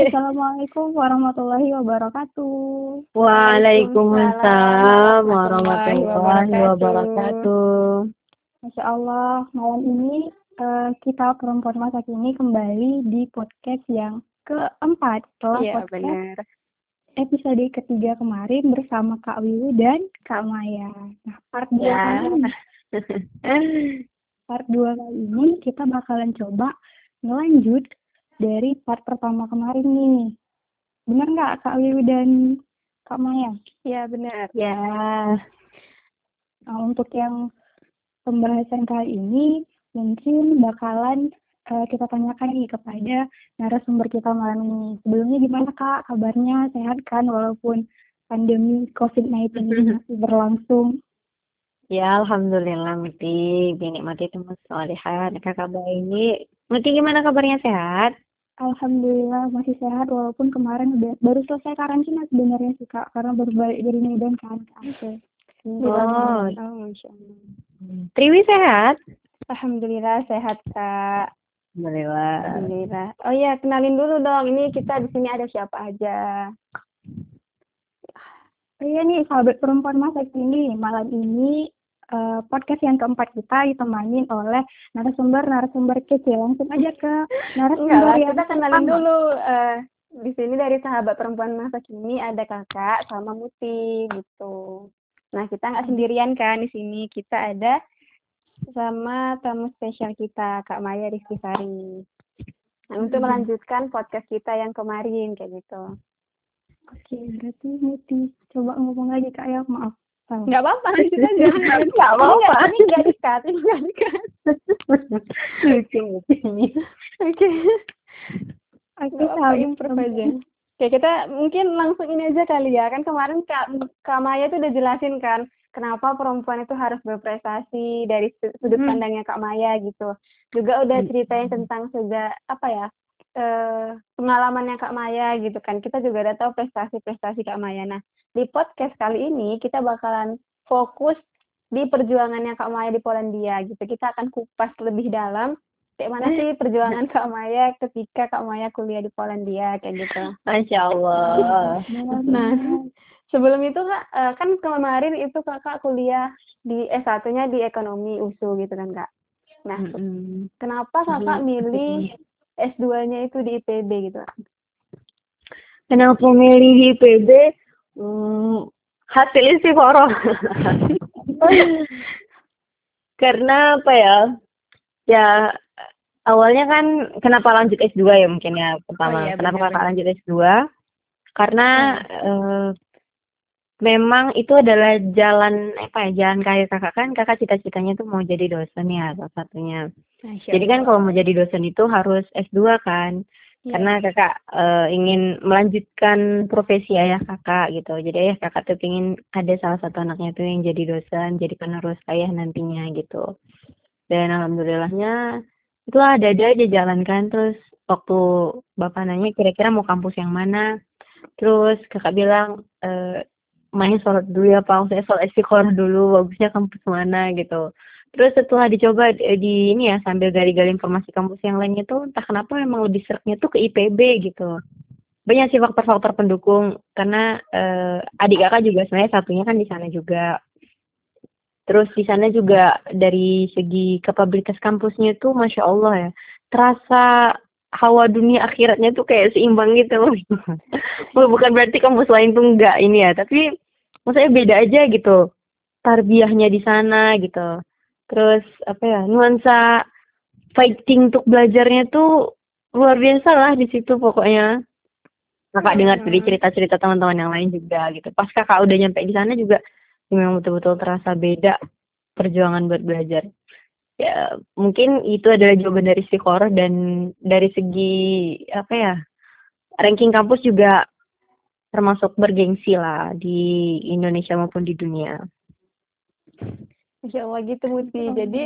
Assalamualaikum warahmatullahi wabarakatuh. Waalaikumsalam warahmatullahi wabarakatuh. Masya Allah, malam ini uh, kita perempuan masa kini kembali di podcast yang keempat setelah Iya, podcast episode ketiga kemarin bersama Kak Wiwu dan Kak Maya. Nah, part 2 Ya. kali ini, part 2 kali ini kita bakalan coba ngelanjut dari part pertama kemarin nih. Bener nggak Kak Wiwu dan Kak Maya? Ya, benar. Ya. Nah, untuk yang pembahasan kali ini mungkin bakalan eh, kita tanyakan nih kepada narasumber kita malam ini. Sebelumnya gimana Kak kabarnya? Sehat kan walaupun pandemi COVID-19 ini masih berlangsung? Ya, alhamdulillah Muti binikmati temu solihat. Kakak kabar ini Muti gimana kabarnya sehat? Alhamdulillah masih sehat walaupun kemarin udah baru selesai karantina sebenarnya sih Kak karena baru balik dari Medan kan ke Aceh. Oh, Masya Allah. Triwi sehat? Alhamdulillah sehat kak. Alhamdulillah. Alhamdulillah. Oh iya kenalin dulu dong. Ini kita di sini ada siapa aja. Oh iya nih sahabat perempuan masa kini malam ini eh, podcast yang keempat kita ditemani oleh narasumber-narasumber kece langsung aja ke Enggak narasumber yang kita kenalin pertama. dulu. eh, di sini dari sahabat perempuan masa kini ada kakak sama Muti gitu. Nah kita nggak sendirian kan di sini. Kita ada sama tamu spesial kita Kak Maya Rizky Sari. Nah, untuk Hmm. melanjutkan podcast kita yang kemarin kayak gitu. Oke berarti Muti coba ngomong lagi kak ya maaf. Nggak apa-apa, lanjut aja. Nggak apa-apa. Ini nggak dikat, ini nggak dikat. Lucu. Oke. Improve perempuan. aja. Oke, kita mungkin langsung ini aja kali ya. Kan kemarin Kak, Kak Maya tuh udah jelasin kan, kenapa perempuan itu harus berprestasi dari su- sudut Hmm. pandangnya Kak Maya gitu. Juga udah Hmm. ceritain tentang sejak, apa ya, eh, pengalamannya Kak Maya gitu kan. Kita juga udah tahu prestasi-prestasi Kak Maya. Nah, di podcast kali ini kita bakalan fokus di perjuangannya Kak Maya di Polandia gitu. Kita akan kupas lebih dalam kayak mana sih perjuangan Kak Maya ketika Kak Maya kuliah di Polandia kayak gitu. Masya Allah. Nah, sebelum itu Kak, eh, kan kemarin itu Kakak kuliah di S1-nya di ekonomi USU gitu kan Kak. Nah, Mm-mm. kenapa Kakak milih S2-nya itu di IPB gitu? Kak? Kenapa milih IPB? Hmm, hasil istiqoroh. Karena apa ya? Ya awalnya kan kenapa lanjut S2 ya mungkin ya pertama. Oh iya, kenapa benar, kakak lanjut S2? Karena eh, memang itu adalah jalan apa ya jalan karir kakak kan kakak cita-citanya tuh mau jadi dosen ya salah satunya. Jadi kan kalau mau jadi dosen itu harus S2 kan. Iya. Karena kakak eh, ingin melanjutkan profesi ayah kakak gitu. Jadi ayah kakak tuh ingin ada salah satu anaknya tuh yang jadi dosen, jadi penerus ayah nantinya gitu. Dan alhamdulillahnya itulah ada-ada aja jalan kan. Terus waktu bapak nanya kira-kira mau kampus yang mana. Terus kakak bilang eh main sholat dulu ya pak, saya sholat istiqoroh dulu, bagusnya kampus mana gitu. Terus setelah dicoba di, di ini ya sambil gali-gali informasi kampus yang lainnya tuh entah kenapa memang lebih seretnya tuh ke IPB gitu. Banyak sih faktor-faktor pendukung karena eh, adik kakak juga sebenarnya satunya kan di sana juga. Terus di sana juga dari segi kapabilitas kampusnya tuh masya Allah ya terasa hawa dunia akhiratnya tuh kayak seimbang gitu. Bukan berarti kampus lain tuh enggak ini ya, tapi maksudnya beda aja gitu. Tarbiyahnya di sana gitu. Terus apa ya nuansa fighting untuk belajarnya tuh luar biasa lah di situ pokoknya. Kakak dengar dari cerita-cerita teman-teman yang lain juga gitu. Pas kakak udah nyampe di sana juga memang betul-betul terasa beda perjuangan buat belajar. Ya mungkin itu adalah jawaban dari istiqoroh dan dari segi apa ya ranking kampus juga termasuk bergengsi lah di Indonesia maupun di dunia. Masya Allah gitu Muti. Jadi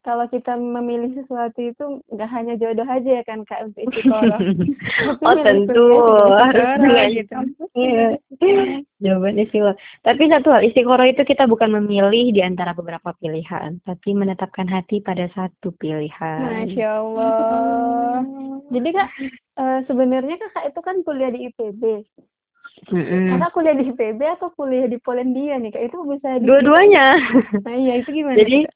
kalau kita memilih sesuatu itu nggak hanya jodoh aja ya kan Kak untuk istiqoroh. Oh tentu juga harus dengan gitu. Iya. Jawaban istiqoroh. Tapi satu hal, istiqoroh itu kita bukan memilih di antara beberapa pilihan, tapi menetapkan hati pada satu pilihan. Masya Allah. Jadi kak, uh, sebenarnya kakak itu kan kuliah di IPB. Mm-mm. Kakak kuliah di IPB atau kuliah di Polandia nih kak? Itu bisa di... Dua-duanya. Nah iya itu gimana? Jadi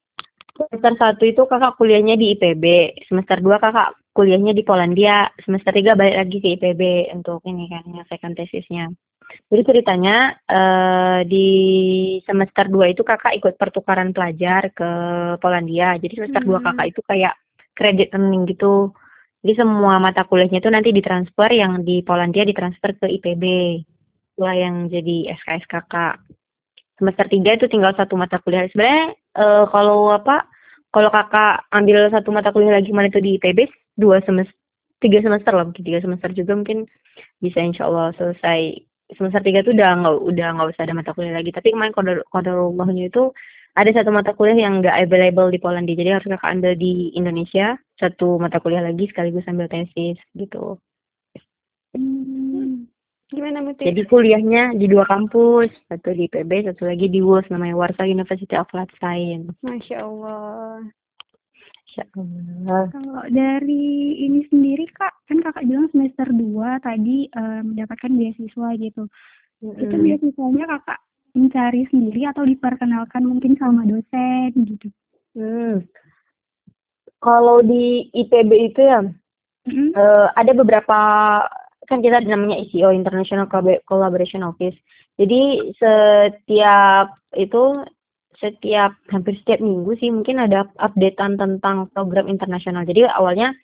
semester satu itu kakak kuliahnya di IPB, semester dua kakak kuliahnya di Polandia, semester tiga balik lagi ke IPB untuk ini kan menyelesaikan tesisnya. Jadi ceritanya uh, di semester 2 itu kakak ikut pertukaran pelajar ke Polandia. Jadi semester hmm. 2 kakak itu kayak credit earning gitu. Jadi semua mata kuliahnya itu nanti ditransfer yang di Polandia ditransfer ke IPB. Itulah yang jadi SKS kakak. Semester 3 itu tinggal satu mata kuliah. Sebenarnya uh, kalau apa kalau kakak ambil satu mata kuliah lagi mana itu di IPB dua semester tiga semester lah mungkin tiga semester juga mungkin bisa insya Allah selesai semester tiga tuh udah nggak udah nggak usah ada mata kuliah lagi tapi kemarin kodarulahnya itu ada satu mata kuliah yang nggak available di Polandia jadi harus kakak ambil di Indonesia satu mata kuliah lagi sekaligus ambil tesis gitu hmm. Gimana Muti? jadi kuliahnya di dua kampus satu di PB satu lagi di WUS namanya Warsaw University of Life Science Masya Allah Allah. Kalau dari ini sendiri kak, kan kakak bilang semester 2 tadi um, mendapatkan beasiswa gitu. Mm-hmm. Itu beasiswanya kakak mencari sendiri atau diperkenalkan mungkin sama dosen gitu? Hmm. Kalau di IPB itu ya, mm-hmm. uh, ada beberapa kan kita namanya ICO International Collaboration Office. Jadi setiap itu setiap hampir setiap minggu sih mungkin ada updatean tentang program internasional. Jadi awalnya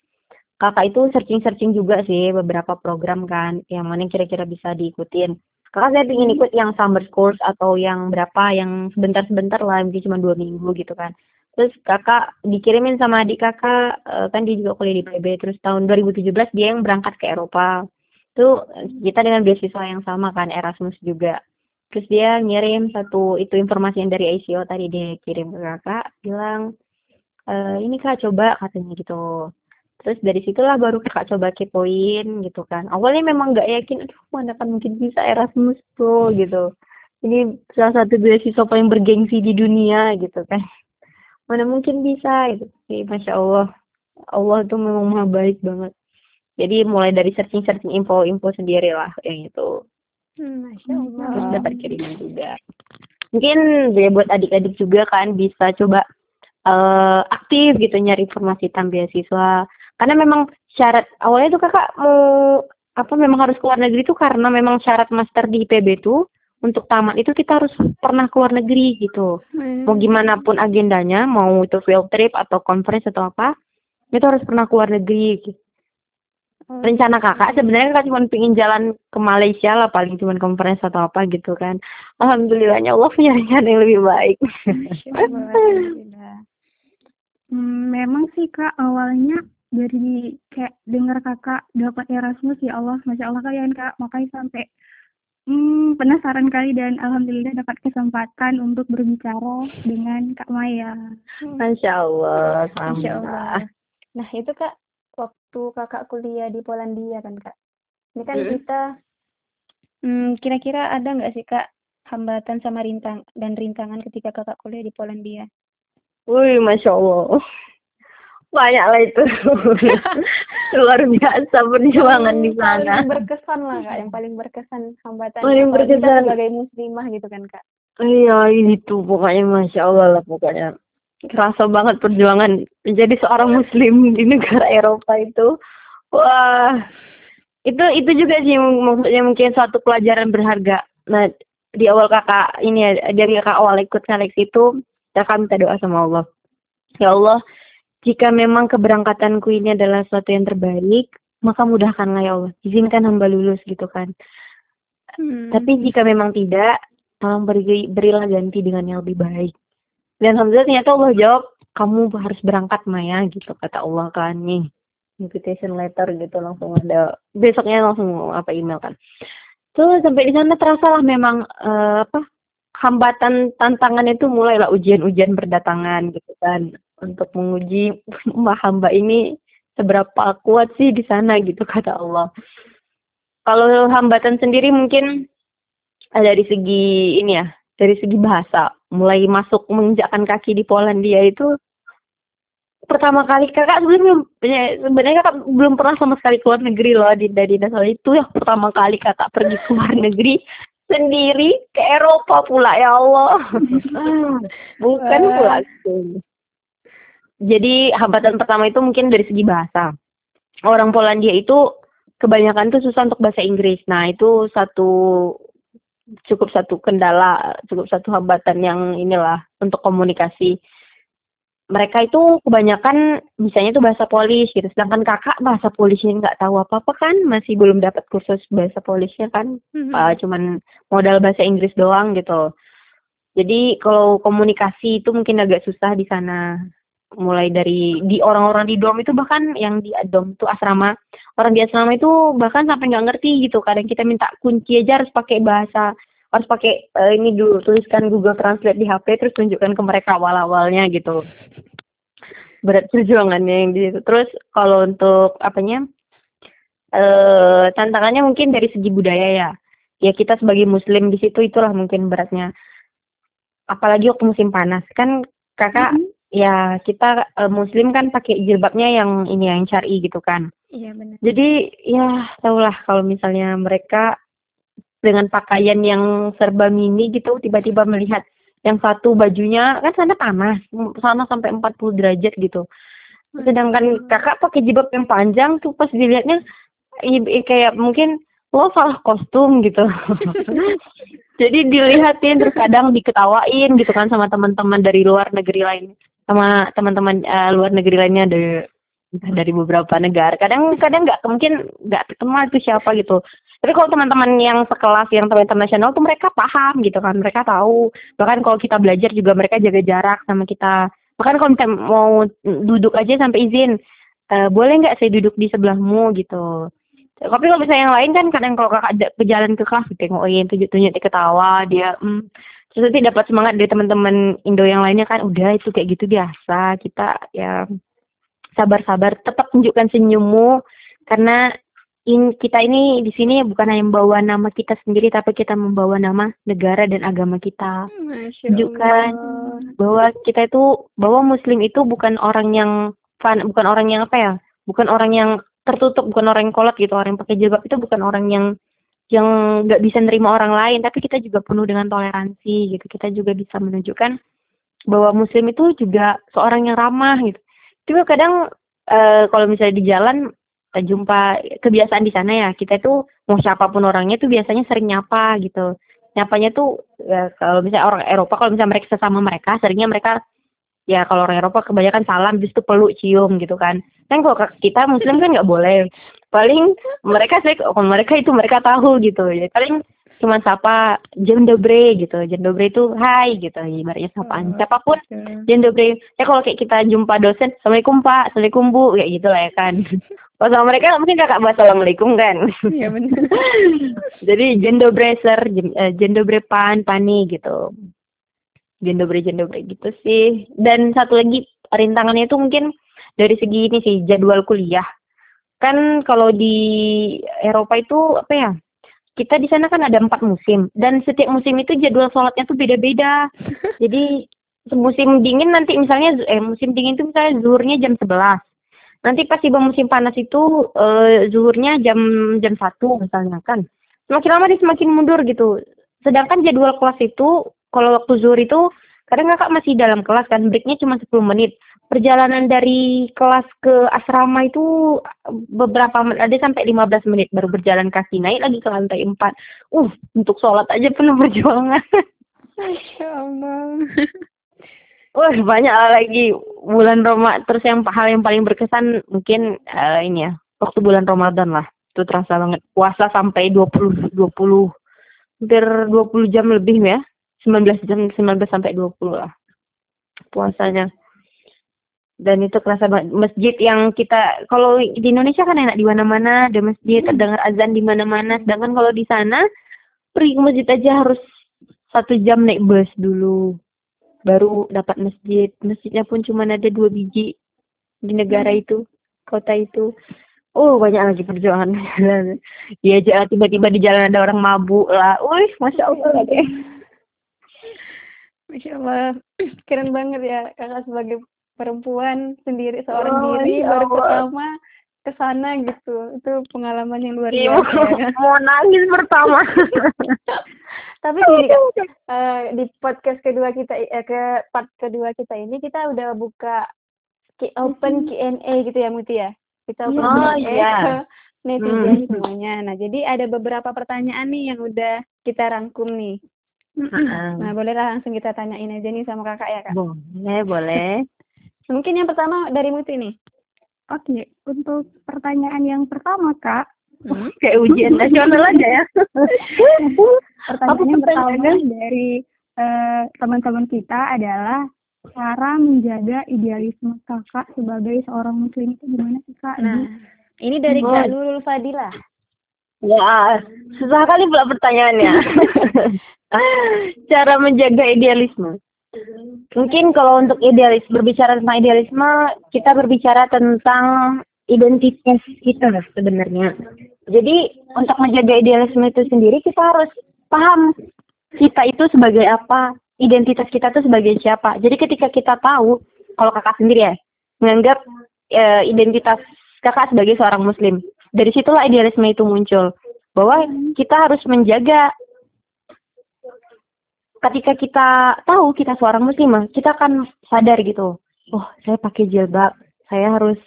kakak itu searching-searching juga sih beberapa program kan yang mana kira-kira bisa diikutin. Kakak saya ingin ikut yang summer course atau yang berapa yang sebentar-sebentar lah mungkin cuma dua minggu gitu kan. Terus kakak dikirimin sama adik kakak eh, kan dia juga kuliah di PB terus tahun 2017 dia yang berangkat ke Eropa. Itu kita dengan beasiswa yang sama kan Erasmus juga. Terus dia ngirim satu itu informasi yang dari ICO tadi dia kirim ke kakak bilang e, ini kak coba katanya gitu. Terus dari situlah baru kakak coba kepoin gitu kan. Awalnya memang nggak yakin aduh mana kan mungkin bisa Erasmus pro gitu. Ini salah satu beasiswa paling bergengsi di dunia gitu kan. Mana mungkin bisa gitu. Sih masya Allah. Allah tuh memang maha baik banget jadi mulai dari searching searching info info sendiri lah yang itu Hmm, Allah. Terus dapat kiriman juga. Mungkin ya buat adik-adik juga kan bisa coba uh, aktif gitu nyari informasi tentang beasiswa. Karena memang syarat awalnya tuh kakak mau apa memang harus keluar negeri itu karena memang syarat master di IPB tuh untuk tamat itu kita harus pernah keluar negeri gitu. Hmm. Mau gimana pun agendanya, mau itu field trip atau conference atau apa, itu harus pernah keluar negeri gitu rencana kakak sebenarnya kan cuma pingin jalan ke Malaysia lah paling cuma conference atau apa gitu kan. Alhamdulillahnya Allah punya rencana yang lebih baik. Hmm, memang sih kak awalnya dari kayak dengar kakak dapat Erasmus ya Allah masya Allah kalian kak. Makanya sampai hmm, penasaran kali dan alhamdulillah dapat kesempatan untuk berbicara dengan Kak Maya. Masya Allah, Masya Allah. Nah itu kak waktu kakak kuliah di Polandia kan kak ini kan hmm. kita hmm, kira-kira ada nggak sih kak hambatan sama rintang dan rintangan ketika kakak kuliah di Polandia Wih, masya Allah, banyak lah itu, luar biasa perjuangan di sana. Yang berkesan lah kak, yang paling berkesan hambatan. Paling berkesan sebagai muslimah gitu kan kak. Iya itu pokoknya masya Allah lah pokoknya kerasa banget perjuangan menjadi seorang muslim di negara Eropa itu. Wah itu itu juga sih maksudnya mungkin suatu pelajaran berharga. Nah di awal kakak ini ya dari kakak awal ikut seleksi itu kakak minta doa sama Allah. Ya Allah jika memang keberangkatanku ini adalah sesuatu yang terbaik maka mudahkanlah ya Allah. Izinkan hamba lulus gitu kan. Hmm. tapi jika memang tidak tolong beri, berilah ganti dengan yang lebih baik dan alhamdulillah ternyata Allah jawab kamu harus berangkat Maya gitu kata Allah kan nih. Invitation letter gitu langsung ada. Besoknya langsung apa email kan. Tuh sampai di sana terasa lah memang uh, apa hambatan tantangan itu mulailah ujian-ujian berdatangan gitu kan. Untuk menguji hamba ini seberapa kuat sih di sana gitu kata Allah. Kalau hambatan sendiri mungkin eh, dari segi ini ya dari segi bahasa mulai masuk menginjakkan kaki di Polandia itu pertama kali. Kakak sebelumnya ya, sebenarnya kakak belum pernah sama sekali keluar negeri loh di dari dasar itu ya pertama kali kakak pergi keluar negeri sendiri ke Eropa pula ya Allah. Bukan pula. Jadi hambatan pertama itu mungkin dari segi bahasa. Orang Polandia itu kebanyakan tuh susah untuk bahasa Inggris. Nah itu satu cukup satu kendala cukup satu hambatan yang inilah untuk komunikasi mereka itu kebanyakan bisanya itu bahasa Polish gitu. Sedangkan kakak bahasa Polishnya nggak tahu apa-apa kan, masih belum dapat kursus bahasa Polishnya kan, mm-hmm. uh, cuman modal bahasa Inggris doang gitu. Jadi kalau komunikasi itu mungkin agak susah di sana. Mulai dari di orang-orang di dom itu bahkan yang di dom itu asrama, orang di asrama itu bahkan sampai nggak ngerti gitu. Kadang kita minta kunci aja harus pakai bahasa harus pakai uh, ini dulu tuliskan Google Translate di HP terus tunjukkan ke mereka awal-awalnya gitu. Berat perjuangannya yang di situ. Terus kalau untuk apanya uh, tantangannya mungkin dari segi budaya ya. Ya kita sebagai muslim di situ itulah mungkin beratnya. Apalagi waktu musim panas. Kan kakak mm -hmm. Ya kita uh, muslim kan pakai jilbabnya yang ini yang cari gitu kan. Iya benar. Jadi ya tahulah kalau misalnya mereka dengan pakaian yang serba mini gitu tiba-tiba melihat yang satu bajunya kan sana panas sana sampai 40 derajat gitu. Sedangkan kakak pakai jilbab yang panjang tuh pas dilihatnya kayak mungkin lo salah kostum gitu. Jadi dilihatin terus kadang diketawain gitu kan sama teman-teman dari luar negeri lain sama teman-teman uh, luar negeri lainnya dari dari beberapa negara. Kadang kadang nggak mungkin nggak kenal itu siapa gitu. Tapi kalau teman-teman yang sekelas yang teman internasional tuh mereka paham gitu kan. Mereka tahu. Bahkan kalau kita belajar juga mereka jaga jarak sama kita. Bahkan kalau kita mau duduk aja sampai izin e, boleh nggak saya duduk di sebelahmu gitu? Tapi kalau misalnya yang lain kan kadang kalau kakak ke jalan ke kelas ditengokin tunjuk-tunjuk ketawa dia hmm, terus nanti dapat semangat dari teman-teman Indo yang lainnya kan udah itu kayak gitu biasa kita ya sabar-sabar tetap tunjukkan senyummu karena in, kita ini di sini bukan hanya membawa nama kita sendiri tapi kita membawa nama negara dan agama kita. Tunjukkan bahwa kita itu bahwa muslim itu bukan orang yang fan, bukan orang yang apa ya? Bukan orang yang tertutup, bukan orang yang kolot gitu. Orang yang pakai jilbab itu bukan orang yang yang nggak bisa nerima orang lain, tapi kita juga penuh dengan toleransi gitu. Kita juga bisa menunjukkan bahwa muslim itu juga seorang yang ramah gitu. Tapi kadang uh, kalau misalnya di jalan jumpa kebiasaan di sana ya kita itu mau siapa pun orangnya tuh biasanya sering nyapa gitu nyapanya tuh ya, kalau misalnya orang Eropa kalau misalnya mereka sesama mereka seringnya mereka ya kalau orang Eropa kebanyakan salam bis itu peluk cium gitu kan kan kalau kita Muslim kan nggak boleh paling mereka sih oh, mereka itu mereka tahu gitu. Ya paling cuma sapa jam dobre gitu. Jam dobre itu hai gitu. Ibaratnya sapaan. Oh, siapa pun okay. jam dobre ya kalau kayak kita jumpa dosen assalamualaikum pak. Assalamualaikum bu. Kayak gitu lah ya kan. Kalau sama mereka mungkin kakak bahasa assalamualaikum kan. Iya benar. Jadi jam dobre sir jam dobre pan pani gitu. Jam dobre jam dobre gitu sih. Dan satu lagi rintangannya itu mungkin dari segi ini sih jadwal kuliah kan kalau di Eropa itu apa ya kita di sana kan ada empat musim dan setiap musim itu jadwal sholatnya tuh beda-beda. Jadi musim dingin nanti misalnya eh musim dingin itu misalnya zuhurnya jam 11. Nanti pas tiba musim panas itu eh, zuhurnya jam jam satu misalnya kan. Semakin lama dia semakin mundur gitu. Sedangkan jadwal kelas itu kalau waktu zuhur itu kadang kakak masih dalam kelas kan breaknya cuma 10 menit perjalanan dari kelas ke asrama itu beberapa menit, ada sampai 15 menit baru berjalan kaki naik lagi ke lantai 4. Uh, untuk sholat aja penuh perjuangan. Masya Allah. Wah, banyak lagi bulan Roma. Terus yang hal yang paling berkesan mungkin uh, ini ya, waktu bulan Ramadan lah. Itu terasa banget. Puasa sampai 20 20 hampir 20 jam lebih ya. 19 jam 19 sampai 20 lah puasanya dan itu kerasa banget. Masjid yang kita kalau di Indonesia kan enak di mana-mana ada masjid hmm. terdengar azan di mana-mana. Sedangkan kalau di sana pergi ke masjid aja harus satu jam naik bus dulu baru dapat masjid. Masjidnya pun cuma ada dua biji di negara hmm. itu kota itu. Oh banyak lagi perjuangan. Ya tiba-tiba di jalan ada orang mabuk lah. Wih masya allah. Lagi masya allah. Keren banget ya kakak sebagai perempuan sendiri seorang oh, diri ya baru pertama ke sana gitu. Itu pengalaman yang luar biasa ya. mau nangis pertama. Tapi gini kan uh, di podcast kedua kita eh, ke part kedua kita ini kita udah buka open Q&A gitu ya Muti ya? Kita open oh, Q&A iya. ke netizen Hmm. semuanya. Nah jadi ada beberapa pertanyaan nih yang udah kita rangkum nih. Nah bolehlah langsung kita tanyain aja nih sama kakak ya kak? Boleh boleh mungkin yang pertama dari Muti nih Oke, untuk pertanyaan yang pertama, Kak, Hmm. kayak ujian nasional aja ya pertanyaan yang pertama dari eh, teman-teman kita adalah cara menjaga idealisme kakak sebagai seorang muslim itu gimana sih kak? nah ini dari Oh. Kak Nurul Fadilah Wah, susah kali pula pertanyaannya. Cara menjaga idealisme. Mungkin kalau untuk idealis berbicara tentang idealisme, kita berbicara tentang identitas kita sebenarnya. Jadi untuk menjaga idealisme itu sendiri kita harus paham kita itu sebagai apa, identitas kita itu sebagai siapa. Jadi ketika kita tahu, kalau kakak sendiri ya, menganggap eh, identitas kakak sebagai seorang muslim, dari situlah idealisme itu muncul bahwa kita harus menjaga ketika kita tahu kita seorang muslimah kita akan sadar gitu. Oh saya pakai jilbab. Saya harus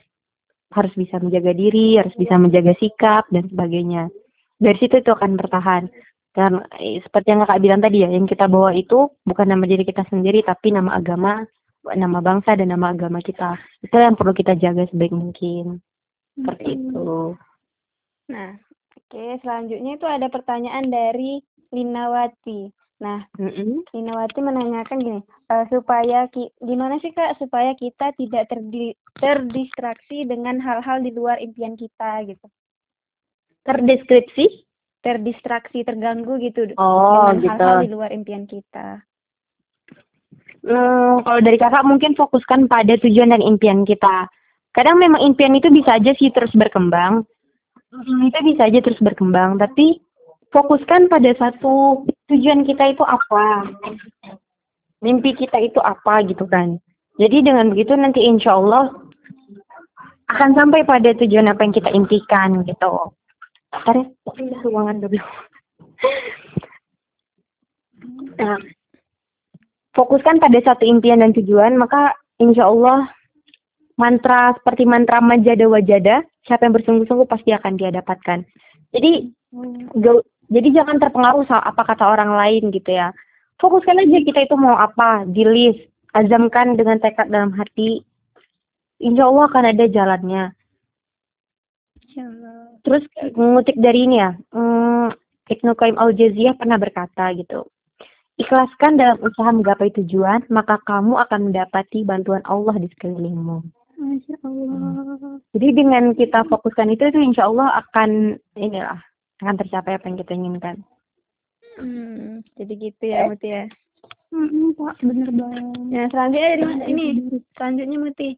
harus bisa menjaga diri harus bisa menjaga sikap dan sebagainya. Dari situ itu akan bertahan. Dan eh, seperti yang kakak bilang tadi ya yang kita bawa itu bukan nama diri kita sendiri tapi nama agama nama bangsa dan nama agama kita. Itu yang perlu kita jaga sebaik mungkin. Seperti itu. Nah oke selanjutnya itu ada pertanyaan dari Linawati nah Mm-mm. Linawati menanyakan gini, eh, supaya ki, gimana sih kak supaya kita tidak terdi, terdistraksi dengan hal-hal di luar impian kita gitu, terdeskripsi terdistraksi, terganggu gitu oh dengan gitu hal-hal di luar impian kita. Hmm, kalau dari kakak mungkin fokuskan pada tujuan dan impian kita. Kadang memang impian itu bisa aja sih terus berkembang. Hmm, Itu bisa aja terus berkembang, tapi fokuskan pada satu tujuan kita itu apa. Mimpi kita itu apa gitu kan. Jadi dengan begitu nanti insya Allah akan sampai pada tujuan apa yang kita impikan gitu. Ntar ya, ruangan dulu. Nah, fokuskan pada satu impian dan tujuan, maka insya Allah mantra seperti mantra majada wajada, siapa yang bersungguh-sungguh pasti akan dia dapatkan. Jadi, gak- jadi jangan terpengaruh sama apa kata orang lain gitu ya. Fokuskan aja kita itu mau apa, di list, azamkan dengan tekad dalam hati. Insya Allah akan ada jalannya. Terus mengutip dari ini ya, hmm, Ibnu Qayyim al-Jauziyah pernah berkata gitu. Ikhlaskan dalam usaha menggapai tujuan, maka kamu akan mendapati bantuan Allah di sekelilingmu. Masya Allah. Jadi dengan kita fokuskan itu, itu insya Allah akan inilah akan tercapai apa yang kita inginkan. Hmm, jadi gitu ya Muti ya. Mm-mm, Pak, bener banget. Nah selanjutnya dari Mas ini, selanjutnya Muti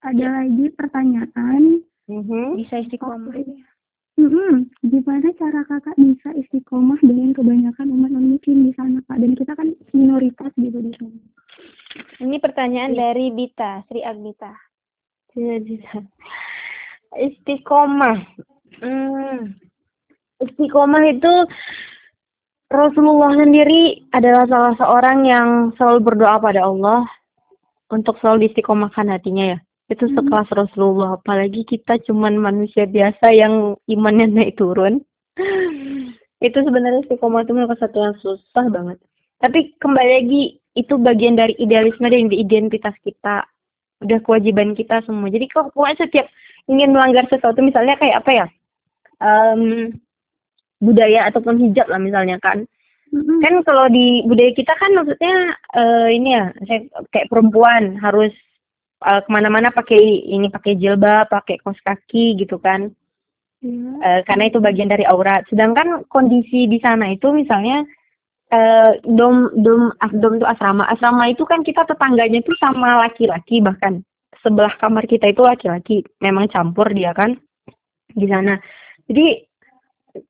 Ada lagi pertanyaan. bisa istiqomah. Mm-mm, Gimana cara kakak bisa istiqomah dengan kebanyakan umat non muslim di sana kak? Dan kita kan minoritas gitu di sana. Ini pertanyaan dari Bita, Sri Agnita. Jadi, Istiqomah. Hmm. Istiqomah itu Rasulullah sendiri adalah salah seorang yang selalu berdoa pada Allah untuk selalu diistiqomahkan hatinya ya. Itu sekelas Rasulullah. Apalagi kita cuman manusia biasa yang imannya naik turun. itu sebenarnya istiqomah itu merupakan satu yang susah banget. Tapi kembali lagi itu bagian dari idealisme dan identitas kita udah kewajiban kita semua. Jadi kalau pokoknya setiap ingin melanggar sesuatu misalnya kayak apa ya? Em, budaya ataupun hijab lah misalnya kan. Mm-mm. Kan kalau di budaya kita kan maksudnya eh, ini ya, saya kayak perempuan harus eh, ke mana-mana pakai ini pakai jilbab, pakai kaos kaki gitu kan. Iya. Eh, karena itu bagian dari aurat. Sedangkan kondisi di sana itu misalnya eh, dom dom dom itu asrama. Asrama itu kan kita tetangganya itu sama laki-laki bahkan sebelah kamar kita itu laki-laki. Memang campur dia kan. di sana jadi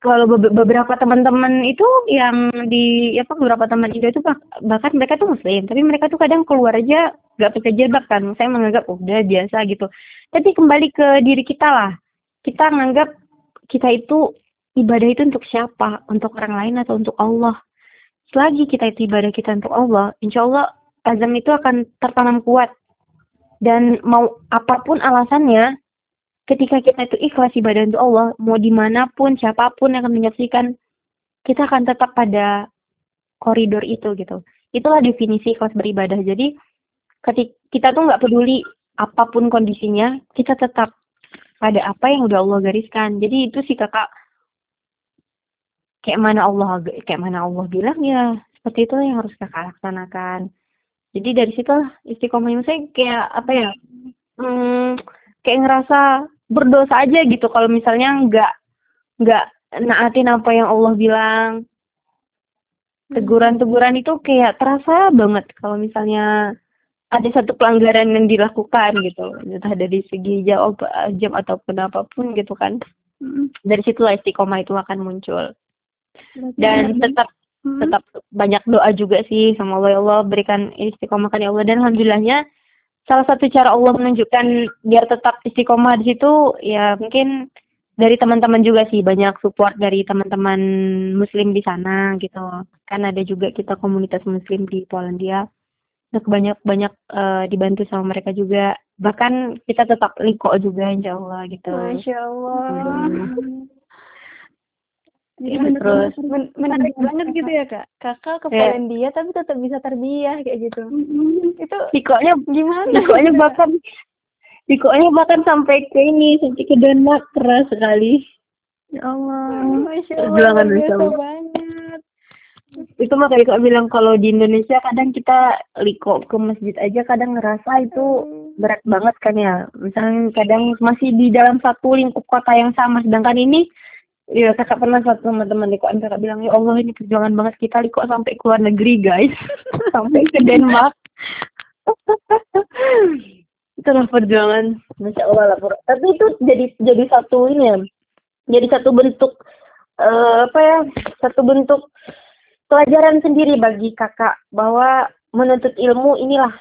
kalau beberapa teman-teman itu yang di apa beberapa teman itu itu bahkan mereka tuh muslim tapi mereka tuh kadang keluar aja nggak pakai jilbab kan. Saya menganggap oh, udah biasa gitu. Tapi kembali ke diri kita lah. Kita menganggap kita itu ibadah itu untuk siapa? Untuk orang lain atau untuk Allah? Selagi kita itu ibadah kita untuk Allah insya Allah azam itu akan tertanam kuat. Dan mau apa pun alasannya ketika kita itu ikhlas ibadah untuk Allah, mau di mana pun, siapa pun yang akan menyaksikan, kita akan tetap pada koridor itu gitu. Itulah definisi ikhlas beribadah. Jadi ketika kita tuh nggak peduli apa pun kondisinya, kita tetap pada apa yang udah Allah gariskan. Jadi itu sih kakak kayak mana Allah kayak mana Allah bilang ya seperti itu yang harus kakak laksanakan. Jadi dari situ istiqomah saya kayak apa ya? Hmm, kayak ngerasa berdosa aja gitu kalau misalnya nggak nggak naatin apa yang Allah bilang. Teguran-teguran itu kayak terasa banget kalau misalnya ada satu pelanggaran yang dilakukan gitu. Entah dari segi jawab jam ataupun apa pun gitu kan. Dari situlah istiqomah itu akan muncul. Dan tetap tetap banyak doa juga sih sama Allah. Ya Allah berikan istiqomah kan ya Allah. Dan alhamdulillahnya salah satu cara Allah menunjukkan biar tetap istiqomah di situ ya mungkin dari teman-teman juga sih banyak support dari teman-teman muslim di sana gitu. Kan ada juga kita komunitas muslim di Polandia. Untuk banyak banyak uh, dibantu sama mereka juga. Bahkan kita tetap liko juga insya Allah gitu. Masya Allah. Hmm. Jadi ya, terus men menarik banget gitu ya kak. Kakak ke yeah. Polandia tapi tetap bisa terbiah kayak gitu. Mm-hmm. Itu Tikonya gimana? Tikonya bahkan Tikonya bahkan sampai ke ini sampai ke Denmark keras sekali. Ya Allah. Allah. Perjuangan banget. Itu makanya kak bilang kalau di Indonesia kadang kita liko ke masjid aja kadang ngerasa itu hmm. berat banget kan ya. Misalnya kadang masih di dalam satu lingkup kota yang sama sedangkan ini Iya, kakak pernah satu teman-teman Liko kakak bilang, ya Allah ini perjuangan banget kita Liko sampai ke luar negeri guys, sampai ke Denmark. Itulah perjuangan, masya Allah lah. Tapi itu jadi jadi satu ini ya, jadi satu bentuk uh, apa ya, satu bentuk pelajaran sendiri bagi kakak bahwa menuntut ilmu inilah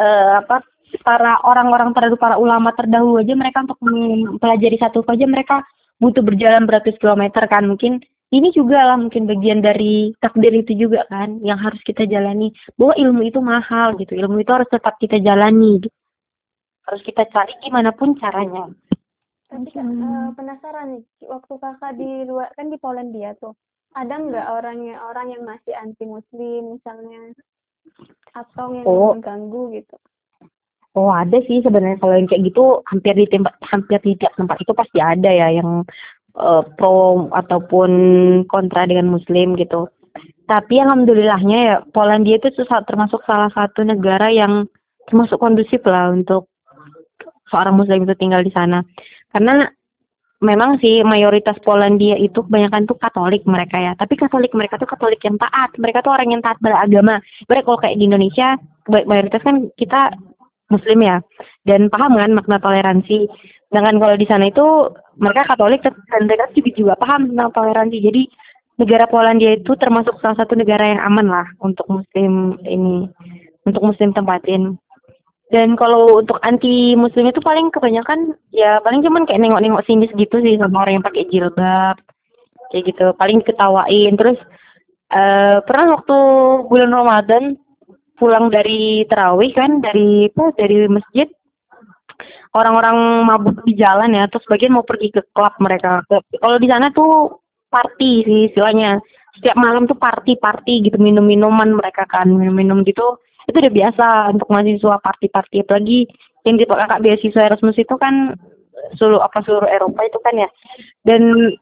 uh, apa para orang-orang terdahulu para ulama terdahulu aja mereka untuk mempelajari satu saja mereka butuh berjalan beratus kilometer kan. Mungkin ini juga lah mungkin bagian dari takdir itu juga kan yang harus kita jalani. Bahwa ilmu itu mahal gitu. Ilmu itu harus tetap kita jalani gitu. harus kita cari gimana pun caranya. Tapi uh, penasaran nih waktu kakak di luar kan di Polandia tuh ada nggak orangnya orang yang masih anti muslim misalnya? Atau yang oh. mengganggu gitu Oh ada sih sebenarnya kalau yang kayak gitu hampir di tempat hampir di tiap tempat itu pasti ada ya yang uh, pro ataupun kontra dengan Muslim gitu. Tapi alhamdulillahnya ya Polandia itu termasuk salah satu negara yang termasuk kondusif lah untuk seorang Muslim itu tinggal di sana. Karena memang sih mayoritas Polandia itu kebanyakan tuh Katolik mereka ya. Tapi Katolik mereka tuh Katolik yang taat. Mereka tuh orang yang taat beragama. Mereka kalau kayak di Indonesia mayoritas kan kita Muslim ya dan paham kan makna toleransi. Sedangkan kalau di sana itu mereka Katolik dan mereka juga, juga paham tentang toleransi. Jadi negara Polandia itu termasuk salah satu negara yang aman lah untuk Muslim ini untuk Muslim tempatin. Dan kalau untuk anti Muslim itu paling kebanyakan ya paling cuman kayak nengok-nengok sinis gitu sih sama orang yang pakai jilbab kayak gitu. Paling ketawain terus uh, pernah waktu bulan Ramadan pulang dari terawih kan dari apa dari masjid orang-orang mabuk di jalan ya terus bagian mau pergi ke klub mereka. Kalau di sana tuh party sih istilahnya. Setiap malam tuh party party gitu minum minuman mereka kan minum minum gitu. Itu udah biasa untuk mahasiswa party party apalagi yang di kakak beasiswa Erasmus itu kan seluruh apa seluruh Eropa itu kan ya. Dan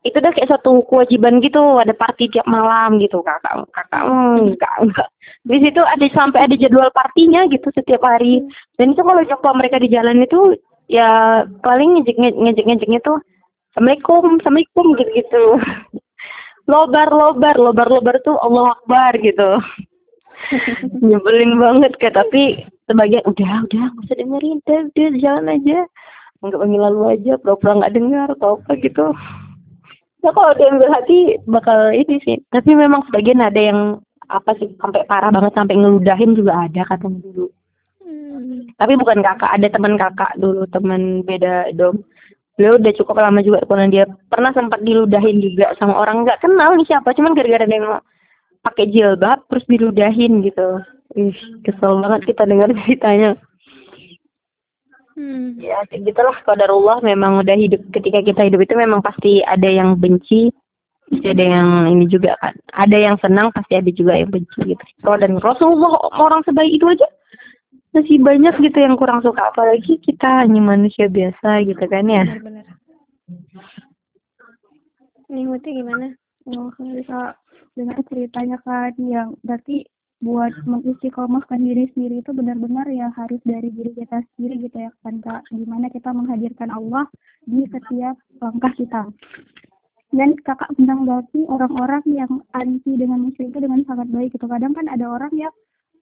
itu udah kayak satu kewajiban gitu ada party tiap malam gitu kakak kakak enggak enggak di situ ada sampai ada jadwal partinya gitu setiap hari. Dan itu kalau jumpa mereka di jalan itu ya paling ngejek ngejek ngejeknya tuh assalamualaikum assalamualaikum gitu gitu lobar lobar lobar lobar tuh Allah akbar gitu. Nyebelin banget kayak tapi sebagian udah udah nggak usah dengerin udah udah jalan aja. Nggak panggil lalu aja pura-pura nggak dengar atau apa gitu ya kalau diambil hati bakal ini sih. Tapi memang sebagian ada yang apa sih sampai parah banget sampai ngeludahin juga ada katanya dulu. Hmm. tapi bukan kakak ada teman kakak dulu teman beda dom. Beliau udah cukup lama juga karena dia. Pernah sempat diludahin juga sama orang nggak kenal nih siapa cuman gara-gara dia pakai jilbab terus diludahin gitu. Ih kesel banget kita dengar ceritanya Hmm. ya kayak gitulah qadarullah memang udah hidup ketika kita hidup itu memang pasti ada yang benci pasti ada yang ini juga kan. Ada yang senang pasti ada juga yang benci gitu. Kalau dan Rasulullah orang sebaik itu aja masih banyak gitu yang kurang suka. Apalagi kita hanya manusia biasa gitu kan ya. Benar-benar nih Muti gimana? Oh, kalau bisa dengar ceritanya kan yang berarti buat mengistiqomahkan diri sendiri itu benar-benar ya harus dari diri kita sendiri gitu ya kan kak. Gimana kita menghadirkan Allah di setiap langkah kita. Dan kakak menanggapi orang-orang yang anti dengan muslim itu dengan sangat baik gitu. Kadang kan ada orang yang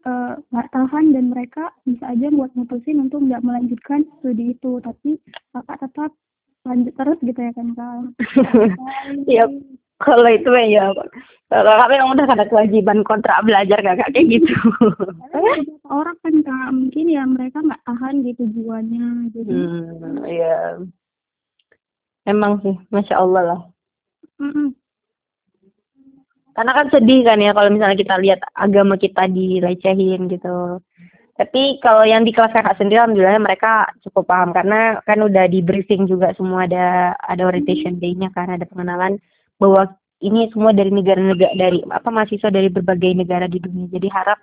eh, nggak tahan dan mereka bisa aja buat mutusin untuk nggak melanjutkan studi itu. Tapi kakak tetap lanjut terus gitu ya kan kak. Iya. Kalau itu ya kalau kakak memang udah ada kewajiban kontrak belajar kakak kayak gitu. Orang kan kak. Mungkin ya mereka nggak tahan gitu jiwanya jadi hmm iya. Emang sih masya Allah lah. Mm-mm. karena kan sedih kan ya kalau misalnya kita lihat agama kita dilecehin gitu. Tapi kalau yang di kelas kakak sendiri alhamdulillah mereka cukup paham. Karena kan udah di briefing juga semua ada ada orientation day-nya kan ada pengenalan bahwa ini semua dari negara-negara dari apa mahasiswa dari berbagai negara di dunia jadi harap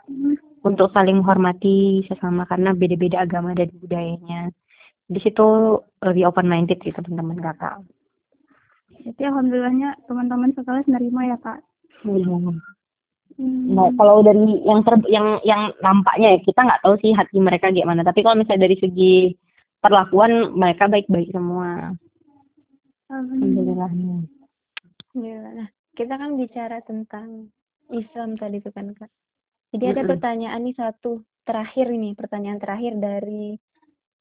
untuk saling menghormati sesama karena beda-beda agama dan budayanya di situ lebih open minded sih teman-teman kakak jadi alhamdulillahnya teman-teman sekelas nerima ya kak Hmm. Hmm. Nah, kalau dari yang ter, yang yang nampaknya ya kita nggak tahu sih hati mereka gimana. Tapi kalau misalnya dari segi perlakuan mereka baik-baik semua. Alhamdulillah. Alhamdulillahnya. Ya, nah kita kan bicara tentang Islam tadi tuh kan kak. Jadi ada Mm-mm. pertanyaan nih satu terakhir ini pertanyaan terakhir dari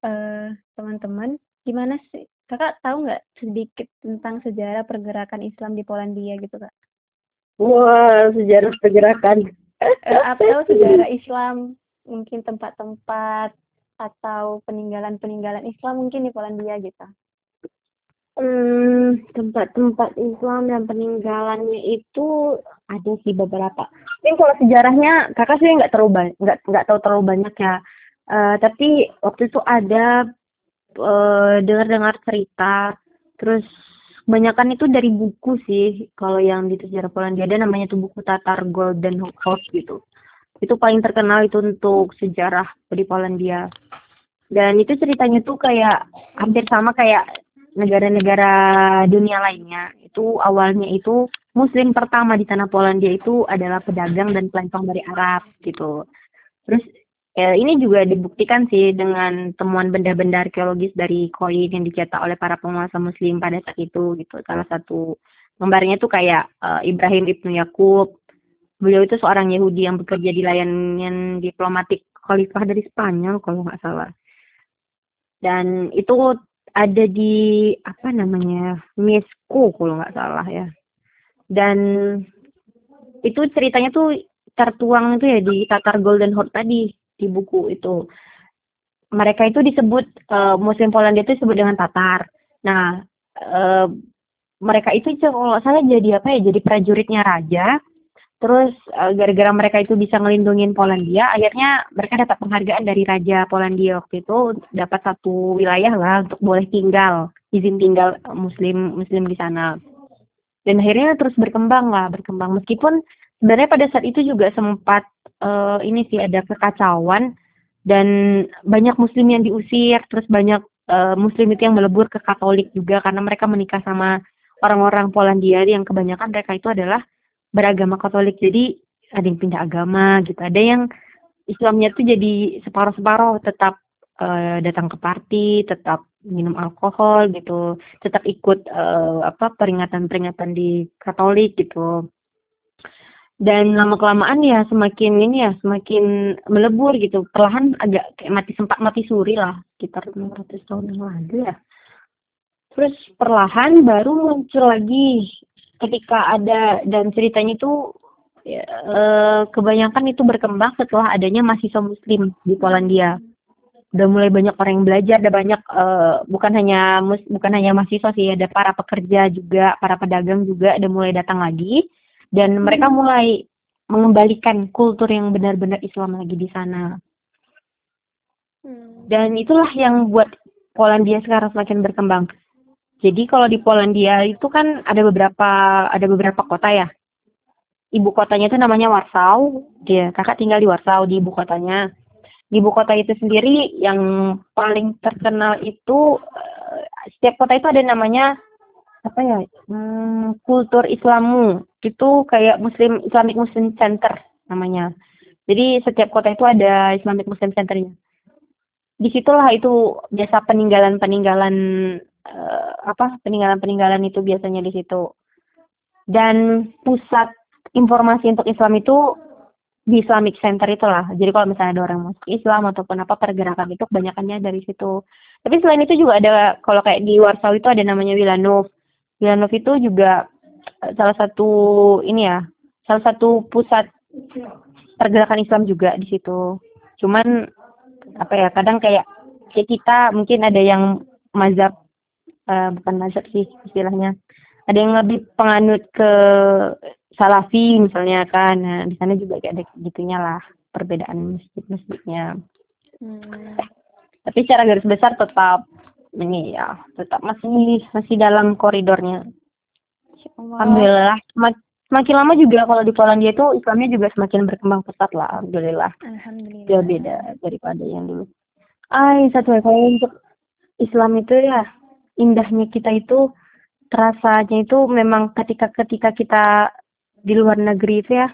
eh, teman-teman. Gimana sih kakak tahu nggak sedikit tentang sejarah pergerakan Islam di Polandia gitu kak? Wah, sejarah pergerakan. Eh, atau sejarah Islam mungkin tempat-tempat atau peninggalan-peninggalan Islam mungkin di Polandia gitu Hmm, tempat-tempat Islam dan peninggalannya itu ada sih beberapa. Mungkin kalau sejarahnya kakak sih nggak terlalu nggak nggak tahu terlalu banyak ya. Eh, tapi waktu itu ada eh, dengar-dengar cerita, terus kebanyakan itu dari buku sih. Kalau yang di sejarah Polandia ada namanya tuh buku Tatar Golden Horse gitu. Itu paling terkenal itu untuk sejarah di Polandia. Dan itu ceritanya tuh kayak hampir sama kayak negara-negara dunia lainnya itu awalnya itu muslim pertama di tanah Polandia itu adalah pedagang dan pelancong dari Arab gitu. Terus eh, ini juga dibuktikan sih dengan temuan benda-benda arkeologis dari koin yang dicetak oleh para penguasa muslim pada saat itu gitu. Salah satu gambarnya tuh kayak eh, Ibrahim ibnu Yakub. Beliau itu seorang Yahudi yang bekerja di layanan diplomatik khalifah dari Spanyol kalau nggak salah. Dan itu ada di apa namanya Mesko kalau nggak salah ya. Dan itu ceritanya tuh tertuang itu ya di Tatar Golden Horde tadi di buku itu. Mereka itu disebut eh, Muslim Polandia itu disebut dengan Tatar. Nah eh, mereka itu kalau salah jadi apa ya jadi prajuritnya raja terus eh, gara-gara mereka itu bisa ngelindungin Polandia akhirnya mereka dapat penghargaan dari raja Polandia waktu itu dapat satu wilayah lah untuk boleh tinggal izin tinggal muslim muslim di sana. Dan akhirnya terus berkembang lah berkembang. Meskipun sebenarnya pada saat itu juga sempat eh, ini sih ada kekacauan dan banyak muslim yang diusir terus banyak eh, muslim itu yang melebur ke Katolik juga karena mereka menikah sama orang-orang Polandia yang kebanyakan mereka itu adalah beragama Katolik. Jadi ada yang pindah agama gitu. Ada yang Islamnya tuh jadi separuh-separuh tetap eh, datang ke party tetap minum alkohol gitu. Tetap ikut eh, apa peringatan-peringatan di Katolik gitu. Dan lama kelamaan ya semakin ini ya semakin melebur gitu. Perlahan agak kayak mati sempat mati suri lah sekitar 500 tahun yang lalu ya. Terus perlahan baru muncul lagi ketika ada dan ceritanya itu ya, eh, kebanyakan itu berkembang setelah adanya mahasiswa muslim di Polandia udah mulai banyak orang yang belajar ada banyak eh, bukan hanya mus, bukan hanya mahasiswa sih ada para pekerja juga para pedagang juga udah mulai datang lagi dan mereka mulai mengembalikan kultur yang benar-benar Islam lagi di sana. Hmm. Dan itulah yang buat Polandia sekarang semakin berkembang. Jadi kalau di Polandia itu kan ada beberapa ada beberapa kota ya. Ibu kotanya itu namanya Warsaw. Dia kakak tinggal di Warsaw di ibu kotanya. Di ibu kota itu sendiri yang paling terkenal itu eh, setiap kota itu ada namanya apa ya hmm, kultur Islamu itu kayak Muslim Islamic Muslim Center namanya jadi setiap kota itu ada Islamic Muslim Centernya di situlah itu biasa peninggalan uh, apa peninggalan peninggalan itu biasanya di situ dan pusat informasi untuk Islam itu di Islamic Center itulah. Jadi kalau misalnya ada orang masuk Islam ataupun apa pergerakan itu kebanyakannya dari situ. Tapi selain itu juga ada kalau kayak di Warsaw itu ada namanya Wilanów. Wilanów itu juga eh, salah satu ini ya, salah satu pusat pergerakan Islam juga di situ. Cuman apa ya, kadang kayak kayak kita mungkin ada yang mazhab uh, bukan mazhab sih istilahnya. Ada yang lebih penganut ke salafi misalnya kan. Nah, di sana juga kayak ada gitunya lah perbedaan masjid-masjidnya. Hmm. Tapi secara garis besar tetap ini ya tetap masih masih dalam koridornya. Alhamdulillah. Semak, semakin lama juga kalau di Polandia itu Islamnya juga semakin berkembang pesat lah. Alhamdulillah. Alhamdulillah. Jauh beda daripada yang dulu. Ay, satu hal kalau untuk Islam itu ya indahnya kita itu terasanya itu memang ketika ketika kita di luar negeri itu ya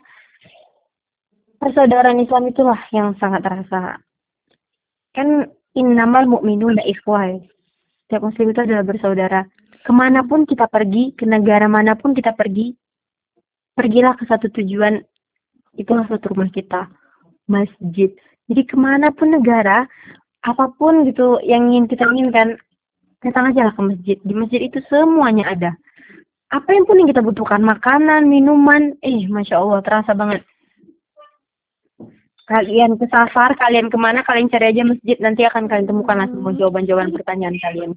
persaudaraan Islam itulah yang sangat terasa. Kan innamal mu'minuna ikhwah. Setiap muslim itu adalah bersaudara. Ke mana pun kita pergi, ke negara mana pun kita pergi, pergilah ke satu tujuan, itulah satu rumah kita, masjid. Jadi ke mana pun negara, apa pun gitu yang ingin kita inginkan, datang aja lah ke masjid. Di masjid itu semuanya ada. Apa yang pun yang kita butuhkan, makanan, minuman, eh Masya Allah, terasa banget kalian ke safar, kalian ke mana, kalian cari aja masjid, nanti akan kalian temukan lah semua jawaban-jawaban pertanyaan kalian.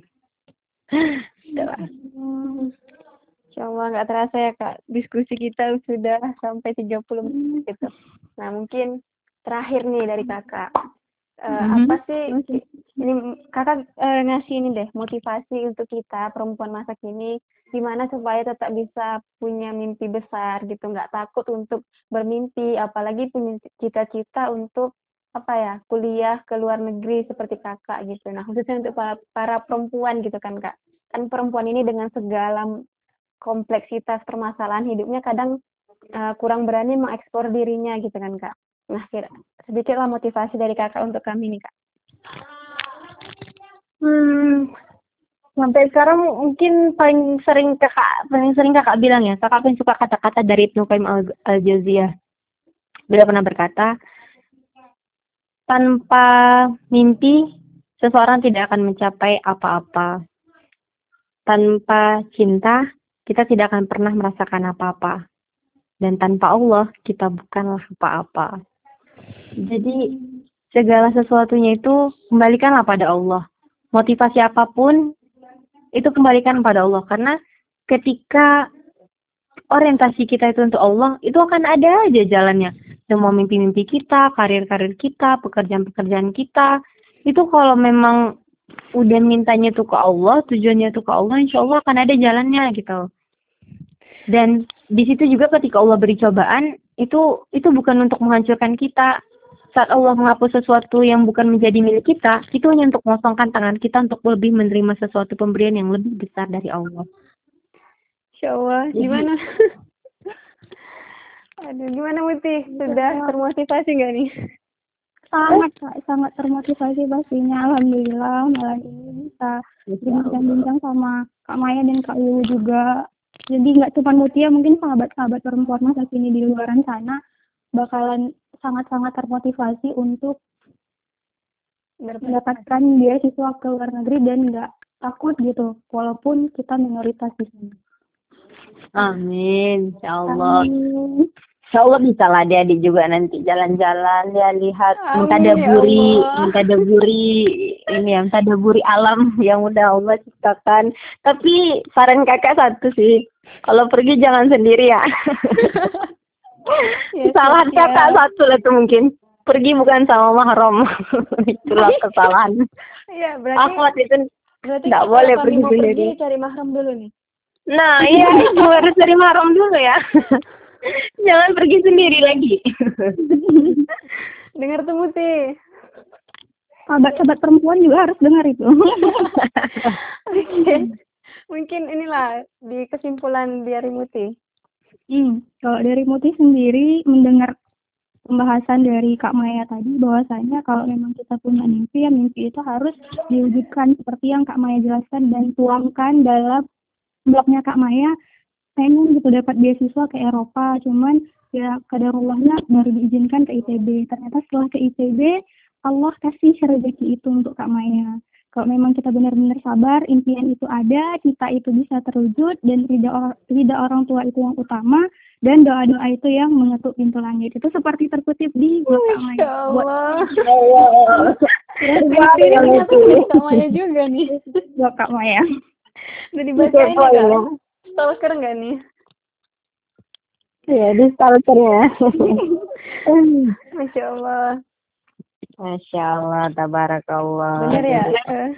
Insya Allah nggak terasa ya kak, diskusi kita sudah sampai 30 menit gitu. Nah mungkin terakhir nih dari kakak, Eh, Mhm. apa sih ini kakak eh, ngasih ini deh motivasi untuk kita perempuan masa kini gimana supaya tetap bisa punya mimpi besar gitu nggak takut untuk bermimpi apalagi punya cita-cita untuk apa ya kuliah ke luar negeri seperti kakak gitu. Nah khususnya untuk para, para perempuan gitu kan kak. Kan perempuan ini dengan segala kompleksitas permasalahan hidupnya kadang eh, kurang berani mengeksplor dirinya gitu kan kak nah kira sedikitlah motivasi dari kakak untuk kami nih kak. Hmm, sampai sekarang mungkin paling sering kakak paling sering kakak bilang ya kakak paling suka kata-kata dari Ibnu Qayyim al, al Jauziyah beliau pernah berkata tanpa mimpi seseorang tidak akan mencapai apa-apa. Tanpa cinta kita tidak akan pernah merasakan apa-apa. Dan tanpa Allah kita bukanlah apa-apa jadi segala sesuatunya itu kembalikanlah pada Allah. Motivasi apa pun itu kembalikan pada Allah. Karena ketika orientasi kita itu untuk Allah itu akan ada aja jalannya. Semua mimpi-mimpi kita karir-karir kita pekerjaan-pekerjaan kita. Itu kalau memang udah mintanya tuh ke Allah tujuannya tuh ke Allah insya Allah akan ada jalannya gitu. Dan di situ juga ketika Allah beri cobaan itu itu bukan untuk menghancurkan kita saat Allah menghapus sesuatu yang bukan menjadi milik kita, itu hanya untuk mengosongkan tangan kita untuk lebih menerima sesuatu pemberian yang lebih besar dari Allah. Insya Allah Jadi- gimana? Aduh gimana Muti? Sudah termotivasi nggak nih? Sangat Kak, sangat termotivasi pastinya. Alhamdulillah malam ini bisa berbincang-bincang sama Kak Maya dan Kak Wiwu juga. Jadi nggak cuma Mutia mungkin sahabat-sahabat perempuan masa kini di luaran sana bakalan sangat-sangat termotivasi untuk mendapatkan beasiswa ke luar negeri dan nggak takut gitu walaupun kita minoritas di sini. Amin, insya Allah. Amin. Insya Allah bisa lah adik juga nanti jalan-jalan ya lihat Amin, mentadaburi, ya Allah. mentadaburi ini ya mentadaburi alam yang udah Allah ciptakan. Tapi saran kakak satu sih, kalau pergi jangan sendiri ya. Ya, Kesalahan siap. kakak satu lah tuh mungkin. Pergi bukan sama mahram. Itulah kesalahan. Iya, berarti Akhwat itu berarti nggak boleh pergi mau sendiri. pergi cari mahram dulu nih. Nah, iya itu harus dari mahram dulu ya. Jangan pergi sendiri lagi. Dengar tuh Muti. Sahabat-sahabat perempuan juga harus dengar itu. Mungkin inilah di kesimpulan dari Muti. Hmm, kalau dari Muti sendiri mendengar pembahasan dari Kak Maya tadi bahwasanya kalau memang kita punya mimpi ya mimpi itu harus diwujudkan seperti yang Kak Maya jelaskan dan tuangkan dalam blognya Kak Maya. Pengen gitu dapat beasiswa ke Eropa cuman ya kadarullahnya baru diizinkan ke ITB ternyata setelah ke ITB Allah kasih rezeki itu untuk Kak Maya kalau memang kita benar-benar sabar impian itu ada kita itu bisa terwujud dan tidak orang tidak orang tua itu yang utama dan doa-doa itu yang mengetuk pintu langit itu seperti terkutip di Maya Masya buat Allah. Maya juga nih. blog Kak Maya Udah dibacain ya. Stalker nggak nih? Ya, di stalkernya. Masya Allah. Masya Allah, tabarakallah. Bener ya? Eh,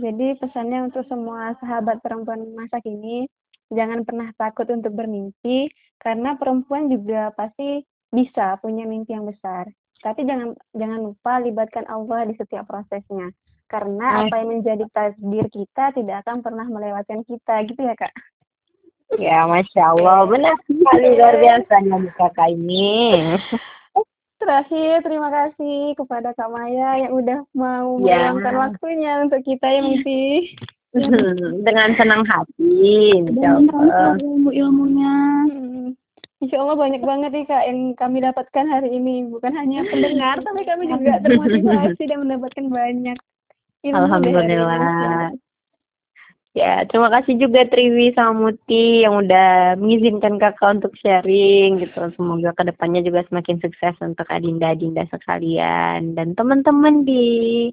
Jadi pesannya untuk semua sahabat perempuan masa kini, jangan pernah takut untuk bermimpi, karena perempuan juga pasti bisa punya mimpi yang besar. Tapi jangan jangan lupa libatkan Allah di setiap prosesnya. Karena apa yang menjadi takdir kita tidak akan pernah melewatkan kita, gitu ya kak? Ya, Masya Allah. Benar sekali luar biasanya di kakak ini. Terakhir, terima kasih kepada Kak Maya yang udah mau Ya. meluangkan waktunya untuk kita yang mimpi. Dengan senang hati, Insya Allah. ilmu-ilmunya Hmm. Insya Allah banyak banget nih Kak yang kami dapatkan hari ini. Bukan hanya pendengar, tapi kami juga termotivasi dan mendapatkan banyak ilmu. Alhamdulillah. Ya, terima kasih juga Triwi sama Muti yang udah mengizinkan kakak untuk sharing gitu. Semoga ke depannya juga semakin sukses untuk Adinda-Adinda sekalian dan teman-teman di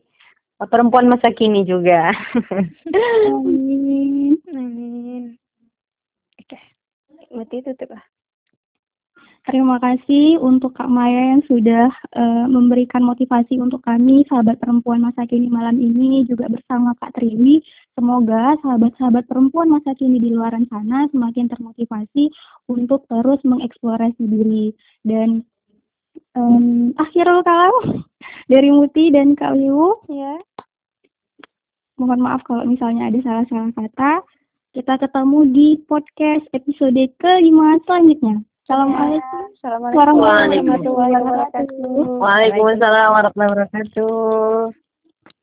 perempuan masa kini juga. Amin. Amin. Oke, mati tutup ah. Terima kasih untuk Kak Maya yang sudah eh, memberikan motivasi untuk kami, sahabat perempuan masa kini malam ini, juga bersama Kak Triwi. Semoga sahabat-sahabat perempuan masa kini di luar sana semakin termotivasi untuk terus mengeksplorasi diri. Dan em, akhirul kalam dari Muti dan Kak Wiwu, Ya. mohon maaf kalau misalnya ada salah-salah kata. Kita ketemu di podcast episode kelima selanjutnya. Assalamualaikum. Assalamualaikum warahmatullahi wabarakatuh. Waalaikumsalam warahmatullahi wabarakatuh.